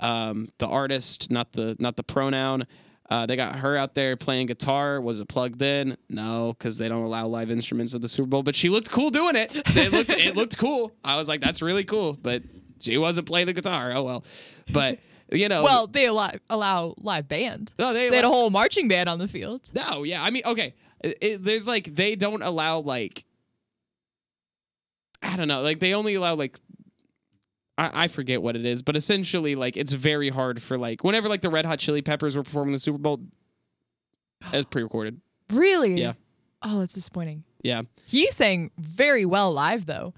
Speaker 2: um, the artist, not the not the pronoun. Uh, they got her out there playing guitar. Was it plugged in? No, because they don't allow live instruments at the Super Bowl. But she looked cool doing it. It looked it looked cool. I was like, that's really cool. But she wasn't playing the guitar. Oh well. But you know,
Speaker 1: Well, they allow, allow live band.
Speaker 2: No, they
Speaker 1: they had a whole marching band on the field.
Speaker 2: No, yeah. I mean, okay. It, it- there's like they don't allow like I don't know. Like they only allow like I, I forget what it is, but essentially like it's very hard for like whenever like the Red Hot Chili Peppers were performing the Super Bowl, it was pre-recorded.
Speaker 1: Really?
Speaker 2: Yeah.
Speaker 1: Oh, that's disappointing.
Speaker 2: Yeah.
Speaker 1: He sang very well live, though.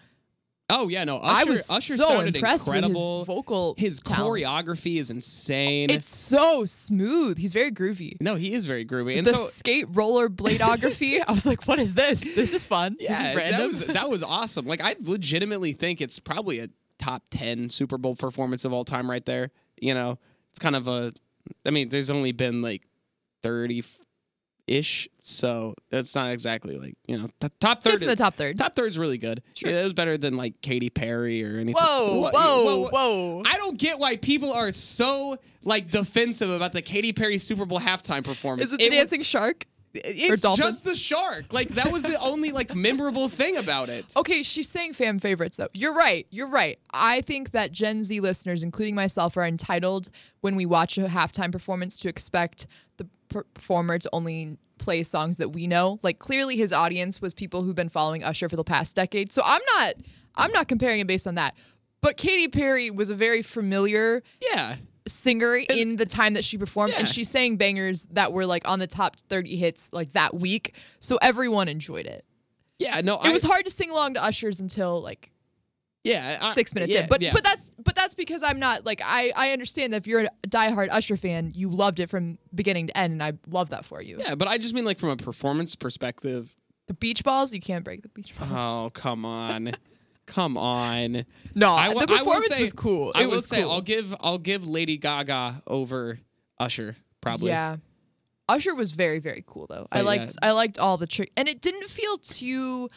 Speaker 2: Oh yeah, no. Usher,
Speaker 1: I was
Speaker 2: Usher
Speaker 1: so
Speaker 2: sounded
Speaker 1: impressed
Speaker 2: incredible.
Speaker 1: with his vocal.
Speaker 2: His
Speaker 1: talent.
Speaker 2: choreography is insane.
Speaker 1: It's so smooth. He's very groovy.
Speaker 2: no, he is very groovy, and
Speaker 1: the
Speaker 2: so
Speaker 1: skate roller bladeography. I was like, what is this? This is fun. this is
Speaker 2: Yeah,
Speaker 1: random.
Speaker 2: that was that was awesome. Like I legitimately think it's probably a top ten Super Bowl performance of all time, right there. You know, it's kind of a. I mean, there's only been like thirty ish, so it's not exactly like you know t- top third.
Speaker 1: Fits in the top third.
Speaker 2: Top third's really good.
Speaker 1: Sure.
Speaker 2: Yeah, it was better than like Katy Perry or anything.
Speaker 1: Whoa, whoa,
Speaker 2: what-
Speaker 1: whoa.
Speaker 2: I don't get why people are so like defensive about the Katy Perry Super Bowl halftime performance.
Speaker 1: Is it the dancing shark?
Speaker 2: It's just the shark. Like that was the only like memorable thing about it.
Speaker 1: Okay, she's saying fan favorites though. You're right. You're right. I think that Gen Z listeners, including myself, are entitled when we watch a halftime performance to expect the per- performer to only play songs that we know. Like clearly, his audience was people who've been following Usher for the past decade. So I'm not. I'm not comparing it based on that. But Katy Perry was a very familiar
Speaker 2: Yeah.
Speaker 1: Singer in the time that she performed,
Speaker 2: Yeah.
Speaker 1: and she sang bangers that were like on the top 30 hits like that week. So everyone enjoyed it.
Speaker 2: Yeah, no,
Speaker 1: It was hard to sing along to Usher's until like
Speaker 2: Yeah, I-
Speaker 1: six minutes
Speaker 2: yeah,
Speaker 1: in. But
Speaker 2: yeah.
Speaker 1: but that's but that's because I'm not like I I understand that if you're a diehard Usher fan, you loved it from beginning to end, and I love that for you.
Speaker 2: yeah, but I just mean like from a performance perspective.
Speaker 1: The beach balls, you can't break the beach balls.
Speaker 2: Oh come on, come on.
Speaker 1: no,
Speaker 2: I
Speaker 1: the
Speaker 2: I
Speaker 1: performance
Speaker 2: say-
Speaker 1: was cool.
Speaker 2: I will
Speaker 1: was
Speaker 2: say
Speaker 1: cool.
Speaker 2: I'll give I'll give Lady Gaga over Usher probably.
Speaker 1: Yeah. Usher was very very cool though. I
Speaker 2: Oh, yeah.
Speaker 1: liked I liked all the trick and it didn't feel too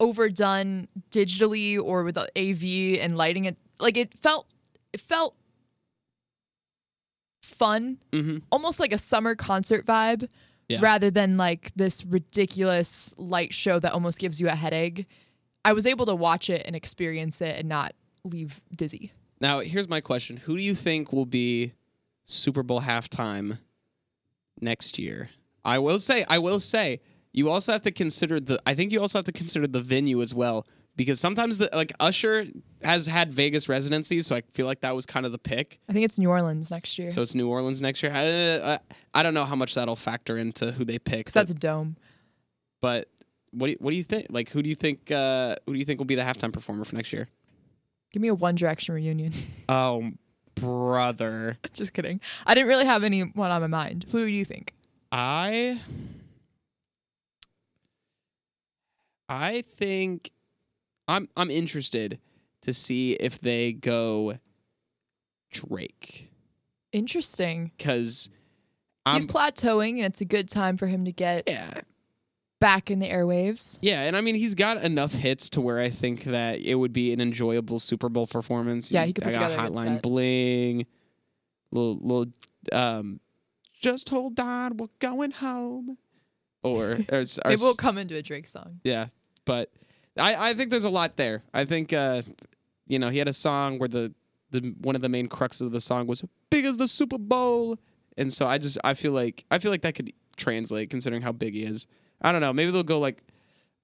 Speaker 1: overdone digitally or with the AV and lighting it. Like it felt it felt fun,
Speaker 2: Mhm.
Speaker 1: almost like a summer concert vibe,
Speaker 2: Yeah.
Speaker 1: rather than like this ridiculous light show that almost gives you a headache. I was able to watch it and experience it and not leave dizzy.
Speaker 2: Now, here's my question: Who do you think will be Super Bowl halftime next year? I will say, I will say, you also have to consider the. I think you also have to consider the venue as well, because sometimes the like Usher has had Vegas residency, so I feel like that was kind of the pick.
Speaker 1: I think it's New Orleans next year.
Speaker 2: So it's New Orleans next year. I, I, I don't know how much that'll factor into who they pick.
Speaker 1: because that's a dome.
Speaker 2: but what do you, what do you think? Like, who do you think? Uh, who do you think will be the halftime performer for next year?
Speaker 1: Give me a One Direction reunion.
Speaker 2: Oh, brother.
Speaker 1: Just kidding. I didn't really have anyone on my mind. Who do you think?
Speaker 2: I I think I'm I'm interested to see if they go Drake
Speaker 1: Interesting.
Speaker 2: cuz
Speaker 1: He's plateauing, and it's a good time for him to get
Speaker 2: yeah.
Speaker 1: Back in the airwaves.
Speaker 2: Yeah, and I mean he's got enough hits to where I think that it would be an enjoyable Super Bowl performance.
Speaker 1: Yeah, he could
Speaker 2: I
Speaker 1: put
Speaker 2: got
Speaker 1: together a
Speaker 2: Hotline. Bling, little little um just hold on, we're going home. Or, or, or
Speaker 1: Maybe we'll come into a Drake song.
Speaker 2: Yeah, but I, I think there's a lot there. I think uh, you know he had a song where the the one of the main cruxes of the song was big as the Super Bowl, and so I just I feel like I feel like that could translate considering how big he is. I don't know. Maybe they'll go like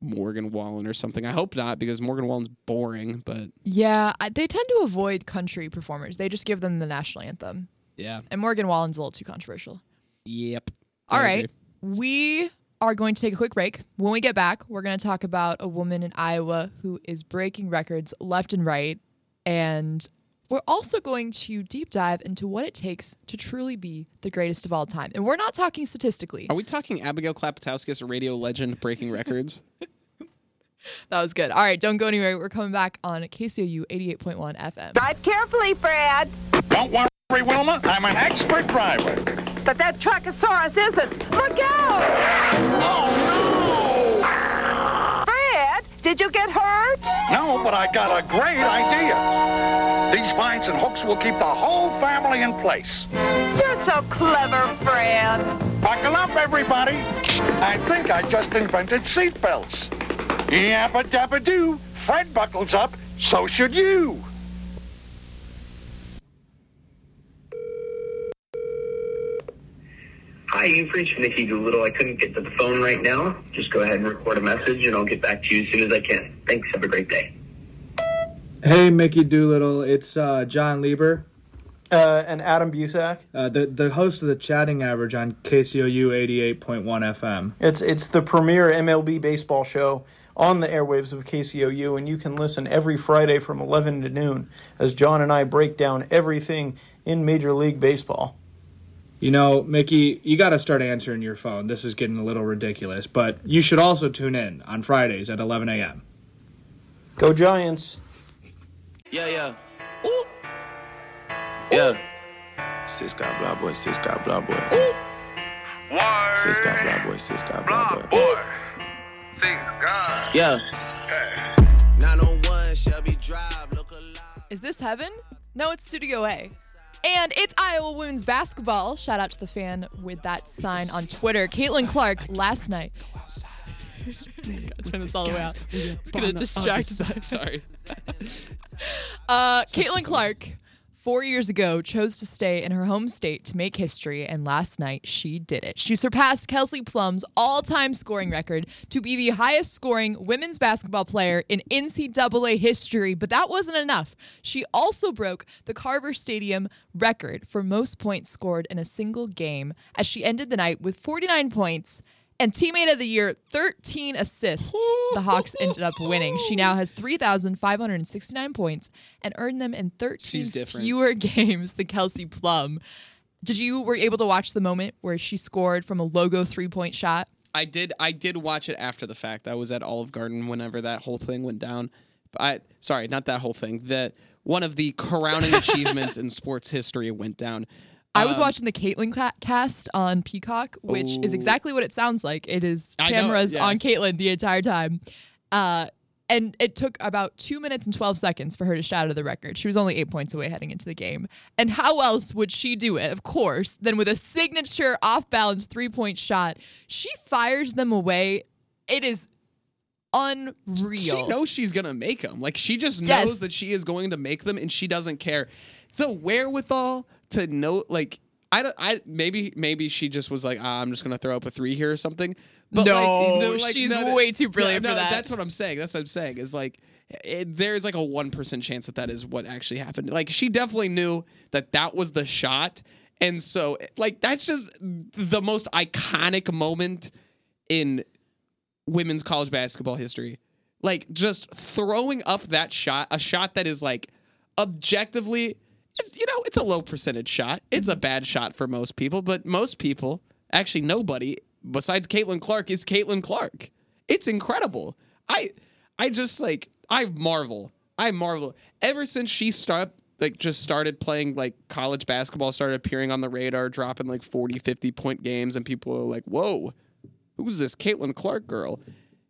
Speaker 2: Morgan Wallen or something. I hope not because Morgan Wallen's boring. But
Speaker 1: Yeah, I, they tend to avoid country performers. They just give them the national anthem.
Speaker 2: yeah,
Speaker 1: And Morgan Wallen's a little too controversial.
Speaker 2: yep.
Speaker 1: All
Speaker 2: I
Speaker 1: right.
Speaker 2: agree.
Speaker 1: We are going to take a quick break. When we get back, we're going to talk about a woman in Iowa who is breaking records left and right. And we're also going to deep dive into what it takes to truly be the greatest of all time. And we're not talking statistically.
Speaker 2: Are we talking Abigail Klapatowskis, a radio legend, breaking records?
Speaker 1: That was good. All right, don't go anywhere. We're coming back on KCOU 88.1 FM.
Speaker 7: Drive carefully, Fred.
Speaker 8: Don't worry, Wilma. I'm an expert driver.
Speaker 7: But that Truckosaurus isn't. Look out!
Speaker 8: Oh, no!
Speaker 7: Fred, did you get hurt?
Speaker 8: No, but I got a great idea. These vines and hooks will keep the whole family in place.
Speaker 7: You're so clever, Fred.
Speaker 8: Buckle up, everybody. I think I just invented seatbelts. Yappa dabba doo. Fred buckles up, so should you.
Speaker 9: Hi, you've reached Nikki Doolittle. I couldn't get to the phone right now. Just go ahead and record a message, and I'll get back to you as soon as I can. Thanks. Have a great day.
Speaker 10: Hey, Mickey Doolittle. It's uh, John Lieber,
Speaker 11: Uh, and Adam Busak.
Speaker 10: uh, the the host of the Chatting Average on KCOU 88.1 FM.
Speaker 11: It's it's the premier MLB baseball show on the airwaves of KCOU, and you can listen every Friday from 11 to noon as John and I break down everything in Major League Baseball.
Speaker 10: You know, Mickey, you got to start answering your phone. This is getting a little ridiculous, but you should also tune in on Fridays at 11 a.m.
Speaker 11: Go Giants!
Speaker 12: Yeah, yeah. Ooh. Yeah. Sis got blah boy, sis got blah boy. Sis got blah boy, sis got blah boy. Yeah. 901 Shelby Drive, look alive.
Speaker 1: Is this heaven? No, it's Studio A. And it's Iowa women's basketball. Shout out to the fan with that sign on Twitter. Caitlin Clark last night. Gotta turn this all the way out. It's gonna distract.
Speaker 2: Sorry.
Speaker 1: Uh, Caitlin Clark, four years ago, chose to stay in her home state to make history, and last night she did it. She surpassed Kelsey Plum's all time scoring record to be the highest scoring women's basketball player in NCAA history, but that wasn't enough. She also broke the Carver Stadium record for most points scored in a single game as she ended the night with 49 points. And teammate of the year, 13 assists. The Hawks ended up winning. She now has 3,569 points and earned them in 13 fewer games than Kelsey Plum. Did you were you able to watch the moment where she scored from a logo three point shot?
Speaker 2: I did. I did watch it after the fact. I was at Olive Garden whenever that whole thing went down. I sorry, not that whole thing. That one of the crowning achievements in sports history went down.
Speaker 1: I was
Speaker 2: Um,
Speaker 1: watching the Caitlin cast on Peacock, which is exactly what it sounds like. It is
Speaker 2: I know,
Speaker 1: cameras
Speaker 2: yeah.
Speaker 1: on Caitlin the entire time. Uh, And it took about two minutes and 12 seconds for her to shatter the record. She was only eight points away heading into the game. And how else would she do it, of course, than with a signature off balance three point shot? She fires them away. It is unreal.
Speaker 2: She knows she's gonna make them. Like she just knows
Speaker 1: Yes.
Speaker 2: that she is going to make them, and she doesn't care. The wherewithal to know, like I don't, I maybe maybe she just was like, ah, I'm just gonna throw up a three here or something. But
Speaker 1: No,
Speaker 2: like, like,
Speaker 1: she's way too brilliant
Speaker 2: no,
Speaker 1: for that.
Speaker 2: That's what I'm saying. That's what I'm saying. Is like. It, there's like a one percent chance that that is what actually happened. Like she definitely knew that that was the shot, and so like that's just the most iconic moment in women's college basketball history. Like just throwing up that shot, a shot that is like objectively, it's, you know, it's a low percentage shot. It's a bad shot for most people, but most people, actually nobody besides Caitlin Clark is Caitlin Clark. It's incredible. I, I just like I marvel. I marvel. Ever since she start like just started playing like college basketball, started appearing on the radar, dropping like 40, 50 point games, and people are like, "Whoa, who's this Caitlin Clark girl?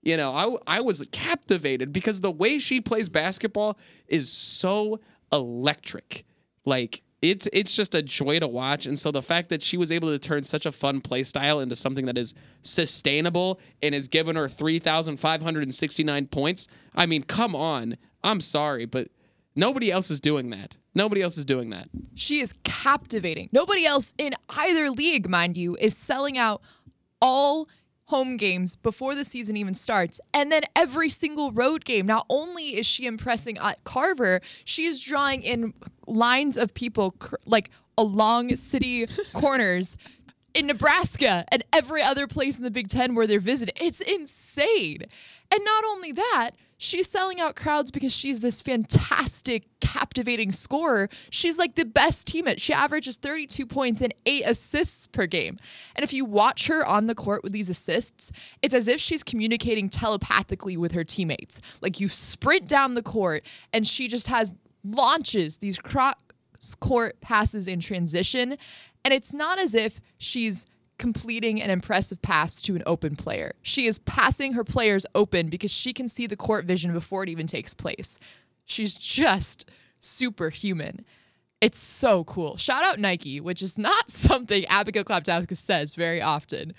Speaker 2: You know, I, I was captivated because the way she plays basketball is so electric. Like it's it's just a joy to watch. And so the fact that she was able to turn such a fun play style into something that is sustainable and has given her 3,569 points. I mean, come on. I'm sorry, but nobody else is doing that. Nobody else is doing that.
Speaker 1: She is captivating. Nobody else in either league, mind you, is selling out all home games before the season even starts. And then every single road game. Not only is she impressing at Carver, she is drawing in lines of people cr- like along city corners in Nebraska and every other place in the Big Ten where they're visiting. It's insane. And not only that, she's selling out crowds because she's this fantastic, captivating scorer. She's like the best teammate. She averages 32 points and eight assists per game. And if you watch her on the court with these assists, it's as if she's communicating telepathically with her teammates. Like you sprint down the court and she just has launches these cross court passes in transition. And it's not as if she's completing an impressive pass to an open player. She is passing her players open because she can see the court vision before it even takes place. She's just superhuman. It's so cool. Shout out Nike, which is not something Abigail Klapkowska says very often.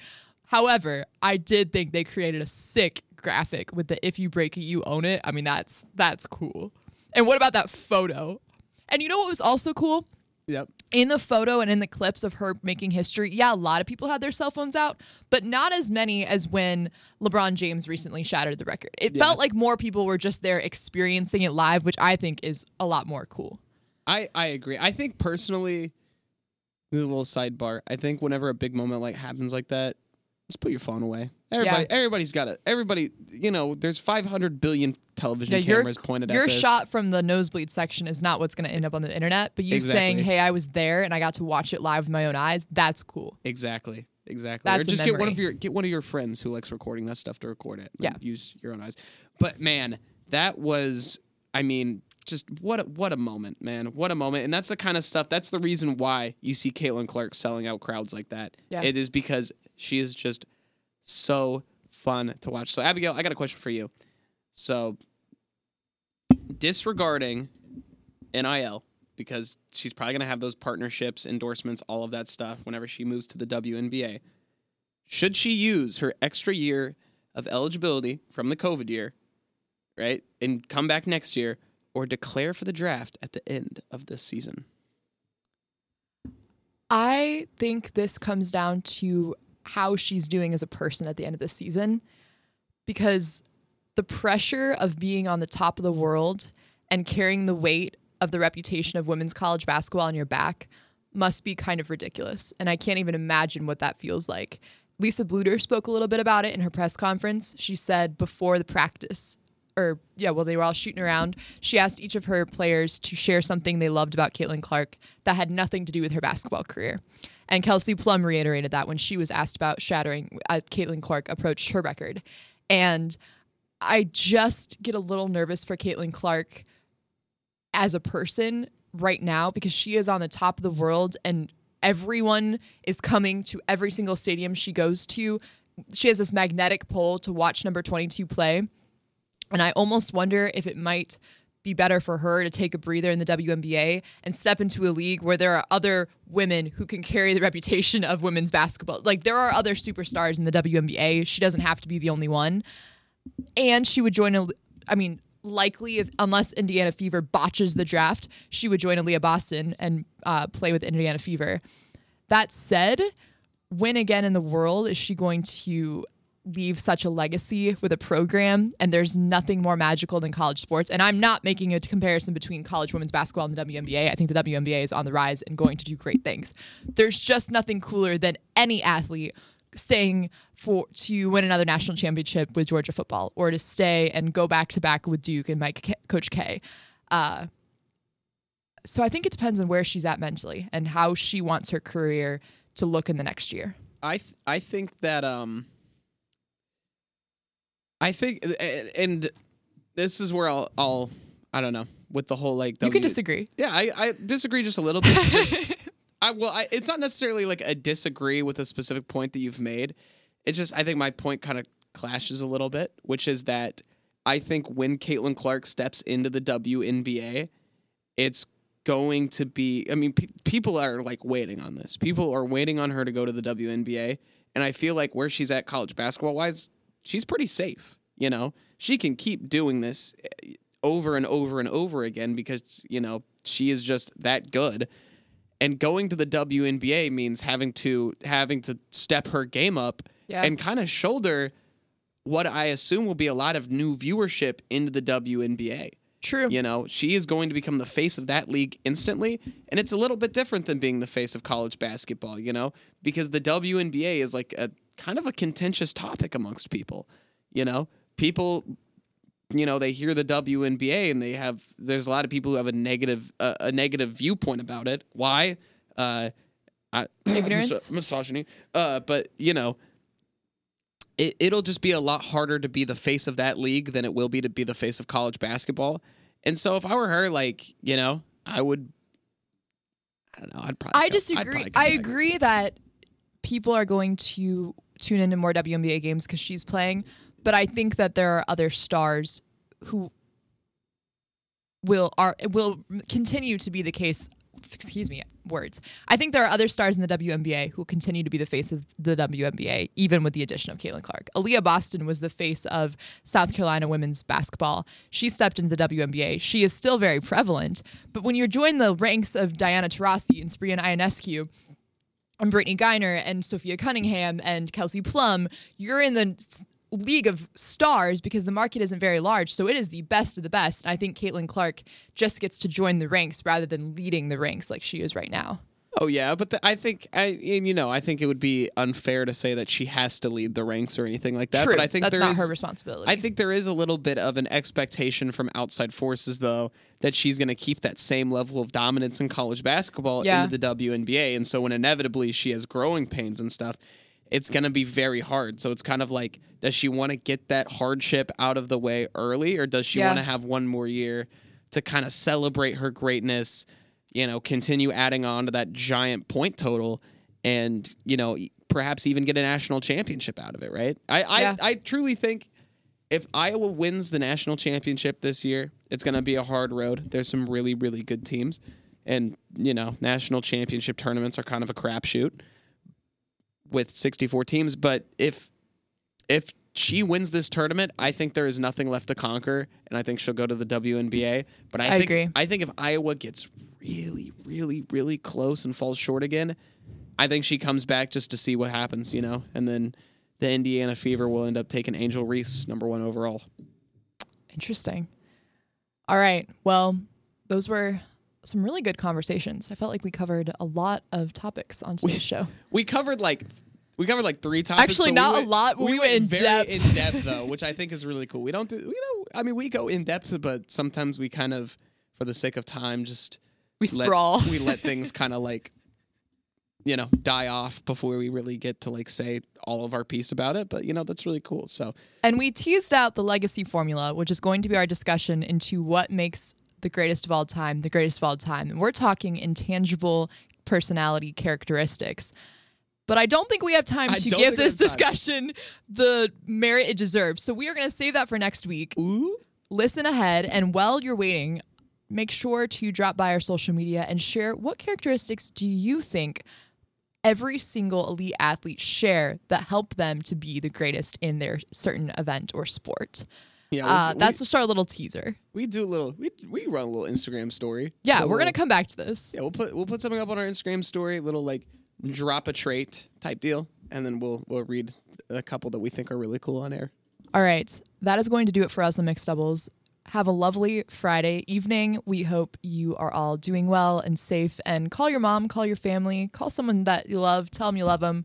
Speaker 1: However, I did think they created a sick graphic with the if you break it, you own it. I mean, that's that's cool. And what about that photo? And you know what was also cool?
Speaker 2: Yep.
Speaker 1: In the photo and in the clips of her making history, yeah, a lot of people had their cell phones out, but not as many as when LeBron James recently shattered the record. It
Speaker 2: Yeah.
Speaker 1: felt like more people were just there experiencing it live, which I think is a lot more cool.
Speaker 2: I, I agree. I think personally, a little sidebar. I think whenever a big moment like happens like that, just put your phone away. Everybody,
Speaker 1: Yeah.
Speaker 2: everybody's got it. Everybody, you know, there's 500 billion television
Speaker 1: Yeah, your
Speaker 2: cameras pointed
Speaker 1: your
Speaker 2: at this.
Speaker 1: shot from the nosebleed section is not what's going to end up on the internet, but you
Speaker 2: Exactly.
Speaker 1: saying, "Hey, I was there and I got to watch it live with my own eyes," that's cool.
Speaker 2: Exactly. Exactly.
Speaker 1: That's
Speaker 2: or just get one of your get one of your friends who likes recording that stuff to record it.
Speaker 1: Yeah.
Speaker 2: Use your own eyes. But man, that was I mean, just what a, what a moment, man. What a moment. And that's the kind of stuff that's the reason why you see Caitlin Clark selling out crowds like that.
Speaker 1: Yeah.
Speaker 2: It is because she is just so fun to watch. So Abigail, I got a question for you. So disregarding NIL because she's probably going to have those partnerships, endorsements, all of that stuff whenever she moves to the WNBA. Should she use her extra year of eligibility from the COVID year, right, and come back next year, or declare for the draft at the end of this season?
Speaker 1: I think this comes down to how she's doing as a person at the end of the season because the pressure of being on the top of the world and carrying the weight of the reputation of women's college basketball on your back must be kind of ridiculous. And I can't even imagine what that feels like. Lisa Bluder spoke a little bit about it in her press conference. She said before the practice, or yeah, while they were all shooting around, she asked each of her players to share something they loved about Caitlin Clark that had nothing to do with her basketball career. And Kelsey Plum reiterated that when she was asked about shattering as Caitlin Clark approached her record. And I just get a little nervous for Caitlin Clark as a person right now because she is on the top of the world and everyone is coming to every single stadium she goes to. She has this magnetic pull to watch number 22 play. And I almost wonder if it might be better for her to take a breather in the WNBA and step into a league where there are other women who can carry the reputation of women's basketball. Like there are other superstars in the WNBA. She doesn't have to be the only one. And she would join a I mean, likely if unless Indiana Fever botches the draft, she would join Aaliyah Boston and uh, play with Indiana Fever. That said, when again in the world is she going to leave such a legacy with a program and there's nothing more magical than college sports? And i'm not making a comparison between college women's basketball and the WNBA i think the WNBA is on the rise and going to do great things. There's just nothing cooler than any athlete staying for to win another national championship with Georgia football or to stay and go back to back with Duke and Mike K- Coach K uh, so I think it depends on where she's at mentally and how she wants her career to look in the next year.
Speaker 2: I th- I think that um I think and this is where I'll I'll I don't know with the whole like
Speaker 1: You
Speaker 2: W-
Speaker 1: can disagree.
Speaker 2: Yeah, I, I disagree just a little bit. Just, I well, I, it's not necessarily like a disagree with a specific point that you've made. It's just I think my point kind of clashes a little bit, which is that I think when Caitlin Clark steps into the WNBA, it's going to be. I mean, pe- people are like waiting on this. People are waiting on her to go to the WNBA, and I feel like where she's at college basketball wise, she's pretty safe. You know, she can keep doing this eh, over and over and over again because you know she is just that good. And going to the WNBA means having to having to step her game up
Speaker 1: Yeah.
Speaker 2: and kind of shoulder what I assume will be a lot of new viewership into the WNBA.
Speaker 1: True.
Speaker 2: You know, she is going to become the face of that league instantly. And it's a little bit different than being the face of college basketball, you know, because the WNBA is like a kind of a contentious topic amongst people. You know, people, you know, they hear the WNBA and they have, there's a lot of people who have a negative, uh, a negative viewpoint about it. Why? Uh, I,
Speaker 1: Ignorance?
Speaker 2: misogyny. Uh, but, you know, it, it'll just be a lot harder to be the face of that league than it will be to be the face of college basketball. And so if I were her, like, you know, I would I don't know, I'd probably
Speaker 1: I
Speaker 2: go-
Speaker 1: disagree. I agree that people are going to tune into more WNBA games because she's playing, but I think that there are other stars who will are will continue to be the case. Excuse me, words. I think there are other stars in the WNBA who continue to be the face of the WNBA, even with the addition of Caitlin Clark. Aaliyah Boston was the face of South Carolina women's basketball. She stepped into the WNBA. She is still very prevalent, but when you join the ranks of Diana Taurasi and Sabrina Ionescu, and Brittney Griner and Sophia Cunningham and Kelsey Plum, you're in the league of stars because the market isn't very large. So it is the best of the best. And I think Caitlin Clark just gets to join the ranks rather than leading the ranks like she is right now.
Speaker 2: Oh yeah, but the, I think I and you know I think it would be unfair to say that she has to lead the ranks or anything like that.
Speaker 1: True,
Speaker 2: but I think
Speaker 1: that's not
Speaker 2: is-
Speaker 1: her responsibility.
Speaker 2: I think there is a little bit of an expectation from outside forces though that she's going to keep that same level of dominance in college basketball
Speaker 1: Yeah.
Speaker 2: into the WNBA, and so when inevitably she has growing pains and stuff. It's going to be very hard. So it's kind of like, does she want to get that hardship out of the way early, or does she
Speaker 1: Yeah.
Speaker 2: want to have one more year to kind of celebrate her greatness, you know, continue adding on to that giant point total and, you know, perhaps even get a national championship out of it, right? I I,
Speaker 1: Yeah.
Speaker 2: I truly think if Iowa wins the national championship this year, it's going to be a hard road. There's some really, really good teams. And, you know, national championship tournaments are kind of a crapshoot with 64 teams. But if if she wins this tournament, I think there is nothing left to conquer, and I think she'll go to the WNBA. But I,
Speaker 1: I
Speaker 2: think
Speaker 1: agree.
Speaker 2: I think if Iowa gets really, really, really close and falls short again, I think she comes back just to see what happens, you know, and then the Indiana Fever will end up taking Angel Reese number one overall.
Speaker 1: Interesting. All right. Well, those were some really good conversations. I felt like we covered a lot of topics on today's show.
Speaker 2: We covered like we covered like three topics.
Speaker 1: Actually,
Speaker 2: but we
Speaker 1: not a lot, but we went in
Speaker 2: very
Speaker 1: depth.
Speaker 2: in depth though, which I think is really cool. We don't do, you know, I mean, we go in depth, but sometimes we kind of, for the sake of time, just
Speaker 1: We
Speaker 2: let-
Speaker 1: sprawl.
Speaker 2: we let things kind of like, you know, die off before we really get to like say all of our piece about it. But you know, that's really cool. So
Speaker 1: And we teased out the legacy formula, which is going to be our discussion into what makes the greatest of all time the greatest of all time. And we're talking intangible personality characteristics. But I don't think we have time
Speaker 2: I
Speaker 1: to give this
Speaker 2: have time.
Speaker 1: discussion the merit it deserves. So we are going to save that for next week.
Speaker 2: Ooh.
Speaker 1: listen ahead, and while you're waiting, make sure to drop by our social media and share what characteristics do you think every single elite athlete share that help them to be the greatest in their certain event or sport.
Speaker 2: Yeah,
Speaker 1: uh,
Speaker 2: we-
Speaker 1: that's
Speaker 2: we-
Speaker 1: just our little teaser.
Speaker 2: We do a little. We we run a little Instagram story.
Speaker 1: Yeah, we're gonna come back to this.
Speaker 2: Yeah, we'll put we'll put something up on our Instagram story, little like drop a trait type deal, and then we'll we'll read a couple that we think are really cool on air.
Speaker 1: All right, that is going to do it for us on Mixed Doubles. Have a lovely Friday evening. We hope you are all doing well and safe. And call your mom, call your family, call someone that you love, tell them you love them.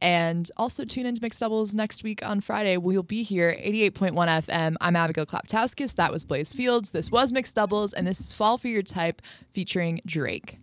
Speaker 1: And also tune into Mixed Doubles next week on Friday. We'll be here, 88.1 FM. I'm Abigail Klaptowskis. That was Blaise Fields. This was Mixed Doubles, and this is Fall for Your Type featuring Drake.